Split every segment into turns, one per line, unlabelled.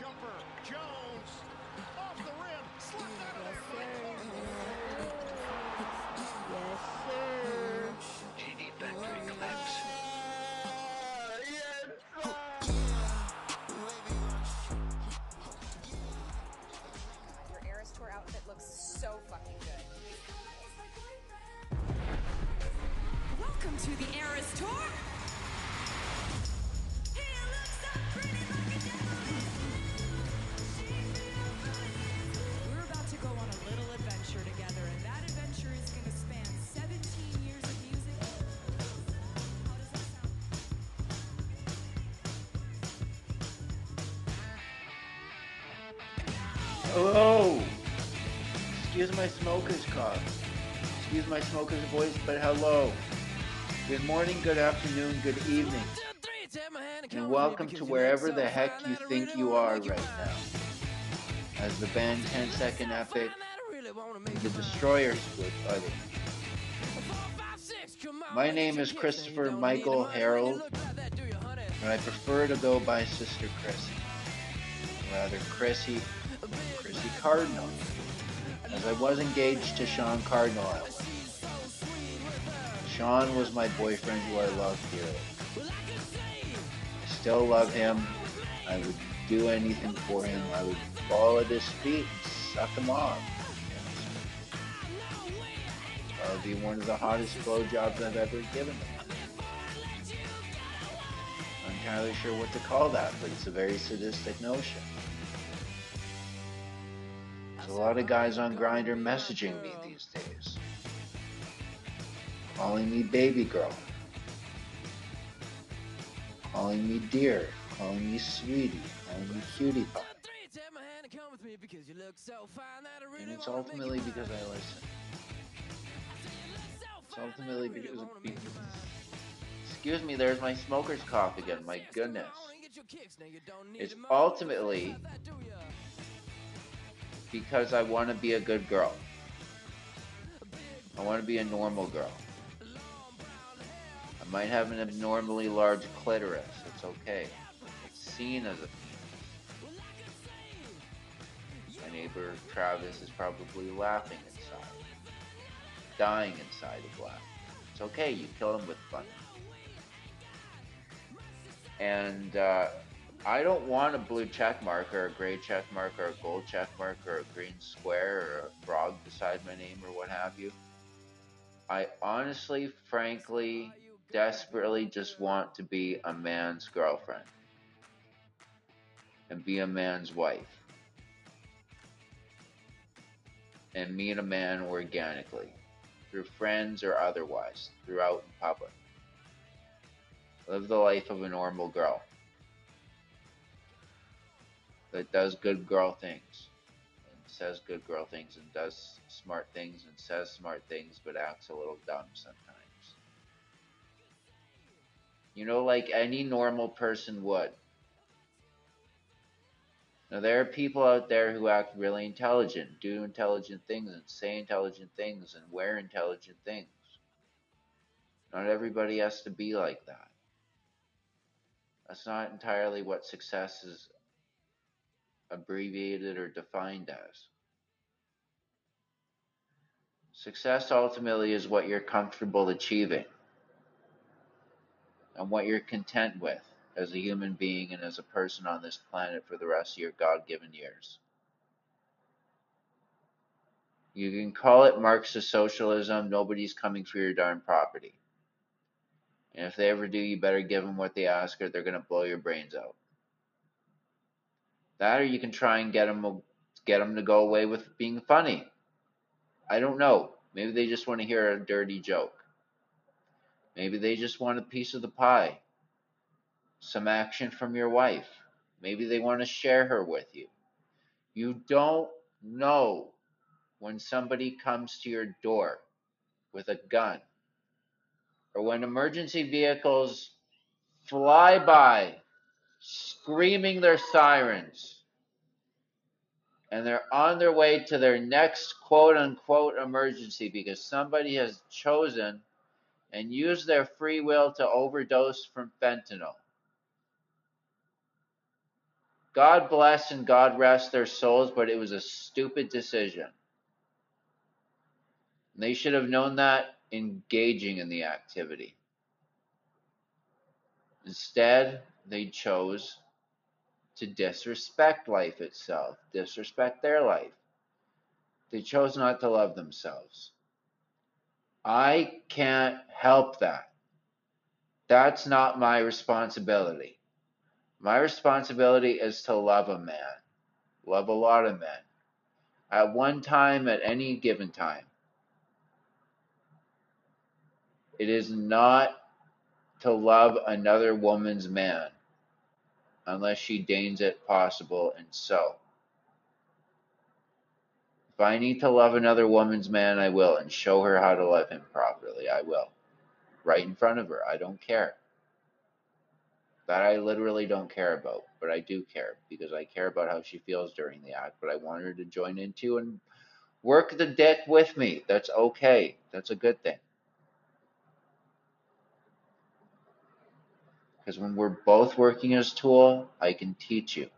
jumper. Jones off the rim. Slipped out of there.
Hello. Excuse my smoker's cough. Excuse my smoker's voice, but hello. Good morning, good afternoon, good evening. And welcome to wherever the heck you think you are right now. As the band 10 Second Epic, the Destroyers would utter. My name is Christopher Michael Harold, and I prefer to go by Sister Chrissy. Rather, Chrissy, Chrissy Cardinal, as I was engaged to Sean Cardinal. Sean was my boyfriend who I loved dearly. I still love him. I would do anything for him. I would fall at his feet and suck him off. That would be one of the hottest blowjobs I've ever given him. I'm entirely sure what to call that, but it's a very sadistic notion. There's a lot of guys on Grindr messaging me these days, calling me baby girl, calling me dear, calling me sweetie, calling me cutie pie. And it's ultimately because I listen. It's ultimately because. Excuse me, there's my smoker's cough again. My goodness. It's ultimately because I want to be a good girl. I want to be a normal girl. I might have an abnormally large clitoris. It's okay. It's seen as a penis. My neighbor Travis is probably laughing inside, dying inside of laughter. It's okay. You kill him with fun. And uh, I don't want a blue check mark or a gray check mark or a gold check mark or a green square or a frog beside my name or what have you. I honestly, frankly, desperately just want to be a man's girlfriend and be a man's wife and meet a man organically through friends or otherwise throughout in public. Live the life of a normal girl that does good girl things and says good girl things and does smart things and says smart things but acts a little dumb sometimes. You know, like any normal person would. Now, there are people out there who act really intelligent, do intelligent things, and say intelligent things, and wear intelligent things. Not everybody has to be like that. That's not entirely what success is abbreviated or defined as. Success ultimately is what you're comfortable achieving and what you're content with as a human being and as a person on this planet for the rest of your God given years. You can call it Marxist socialism, nobody's coming for your darn property. And if they ever do, you better give them what they ask or they're going to blow your brains out. That or you can try and get them, get them to go away with being funny. I don't know. Maybe they just want to hear a dirty joke. Maybe they just want a piece of the pie. Some action from your wife. Maybe they want to share her with you. You don't know when somebody comes to your door with a gun or when emergency vehicles fly by screaming their sirens and they're on their way to their next quote unquote emergency because somebody has chosen and used their free will to overdose from fentanyl. God bless and God rest their souls, but it was a stupid decision. They should have known that engaging in the activity. Instead, they chose to disrespect life itself, disrespect their life. They chose not to love themselves. I can't help that. That's not my responsibility. My responsibility is to love a man, love a lot of men, at one time, at any given time. It is not to love another woman's man unless she deigns it possible and so. If I need to love another woman's man, I will, and show her how to love him properly. I will. Right in front of her. I don't care. That I literally don't care about, but I do care because I care about how she feels during the act, but I want her to join in too and work the dick with me. That's okay. That's a good thing. Because when we're both working as a tool, I can teach you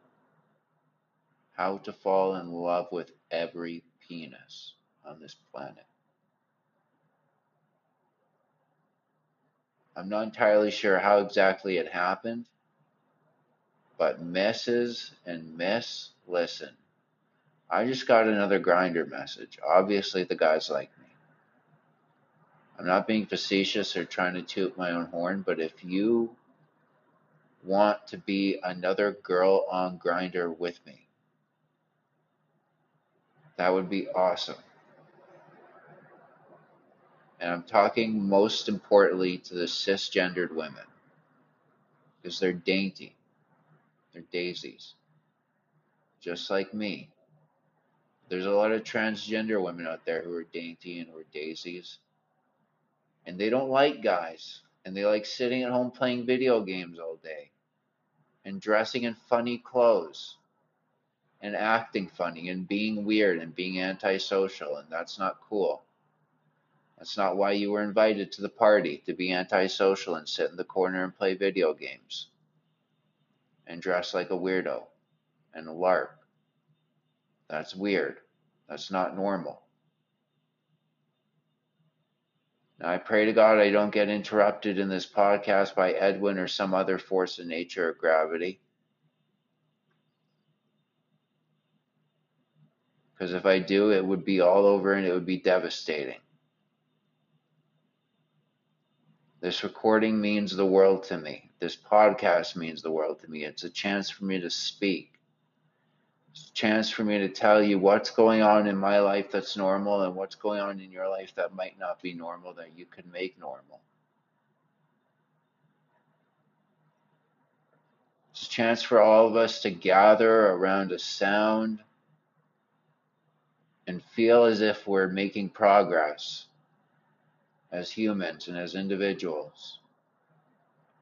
how to fall in love with every penis on this planet. I'm not entirely sure how exactly it happened, but Mrs. and Miss, listen. I just got another Grindr message. Obviously, the guys like me. I'm not being facetious or trying to toot my own horn, but if you want to be another girl on Grindr with me, that would be awesome. And I'm talking most importantly to the cisgendered women because they're dainty, they're daisies, just like me. There's a lot of transgender women out there who are dainty and who are daisies, and they don't like guys, and they like sitting at home playing video games all day and dressing in funny clothes and acting funny and being weird and being antisocial, and that's not cool. That's not why you were invited to the party, to be antisocial and sit in the corner and play video games and dress like a weirdo and a LARP. That's weird. That's not normal. Now, I pray to God I don't get interrupted in this podcast by Edwin or some other force of nature or gravity. Because if I do, it would be all over and it would be devastating. This recording means the world to me. This podcast means the world to me. It's a chance for me to speak. Chance for me to tell you what's going on in my life that's normal and what's going on in your life that might not be normal that you can make normal. It's a chance for all of us to gather around a sound and feel as if we're making progress as humans and as individuals.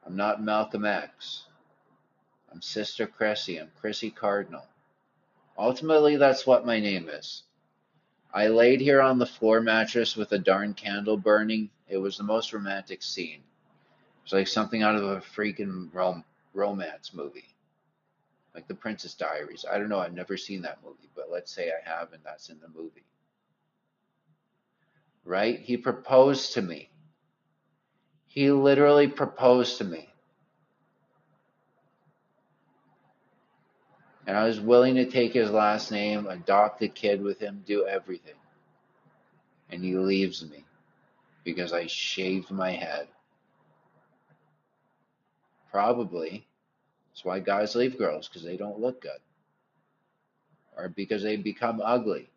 I'm not Malcolm X. I'm Sister Chrissy. I'm Chrissy Cardinal. Ultimately, that's what my name is. I laid here on the floor mattress with a darn candle burning. It was the most romantic scene. It was like something out of a freaking rom- romance movie. Like The Princess Diaries. I don't know, I've never seen that movie, but let's say I have, and that's in the movie. Right? He proposed to me. He literally proposed to me. And I was willing to take his last name, adopt a kid with him, do everything. And he leaves me because I shaved my head. Probably. That's why guys leave girls, because they don't look good. Or because they become ugly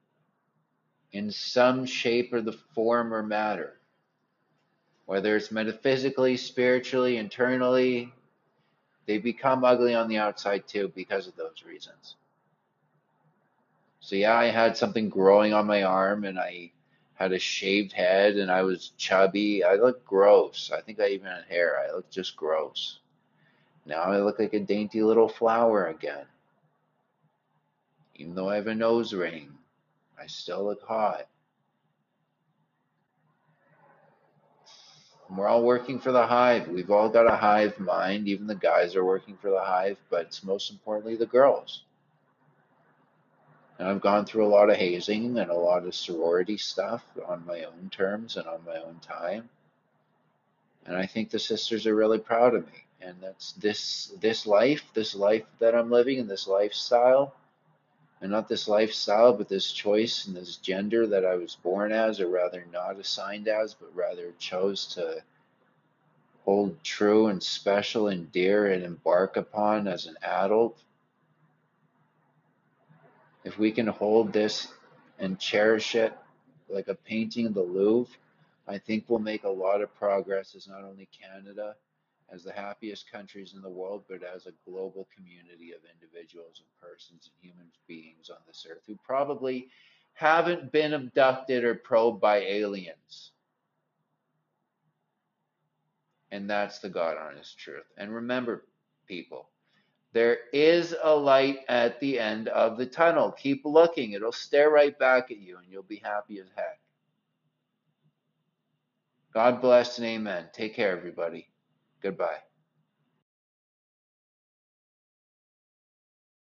in some shape or the form or matter. Whether it's metaphysically, spiritually, internally, they become ugly on the outside too because of those reasons. So, yeah, I had something growing on my arm and I had a shaved head and I was chubby. I looked gross. I think I even had hair. I looked just gross. Now I look like a dainty little flower again. Even though I have a nose ring, I still look hot. We're all working for the hive. We've all got a hive mind. Even the guys are working for the hive, but it's most importantly the girls. And I've gone through a lot of hazing and a lot of sorority stuff on my own terms and on my own time. And I think the sisters are really proud of me. And that's this this life, this life that I'm living and this lifestyle. And not this lifestyle, but this choice and this gender that I was born as, or rather not assigned as, but rather chose to hold true and special and dear and embark upon as an adult. If we can hold this and cherish it like a painting in the Louvre, I think we'll make a lot of progress as not only Canada, as the happiest countries in the world, but as a global community of individuals and persons and human beings on this earth who probably haven't been abducted or probed by aliens. And that's the God honest truth. And remember, people, there is a light at the end of the tunnel. Keep looking. It'll stare right back at you and you'll be happy as heck. God bless and amen. Take care, everybody. Goodbye.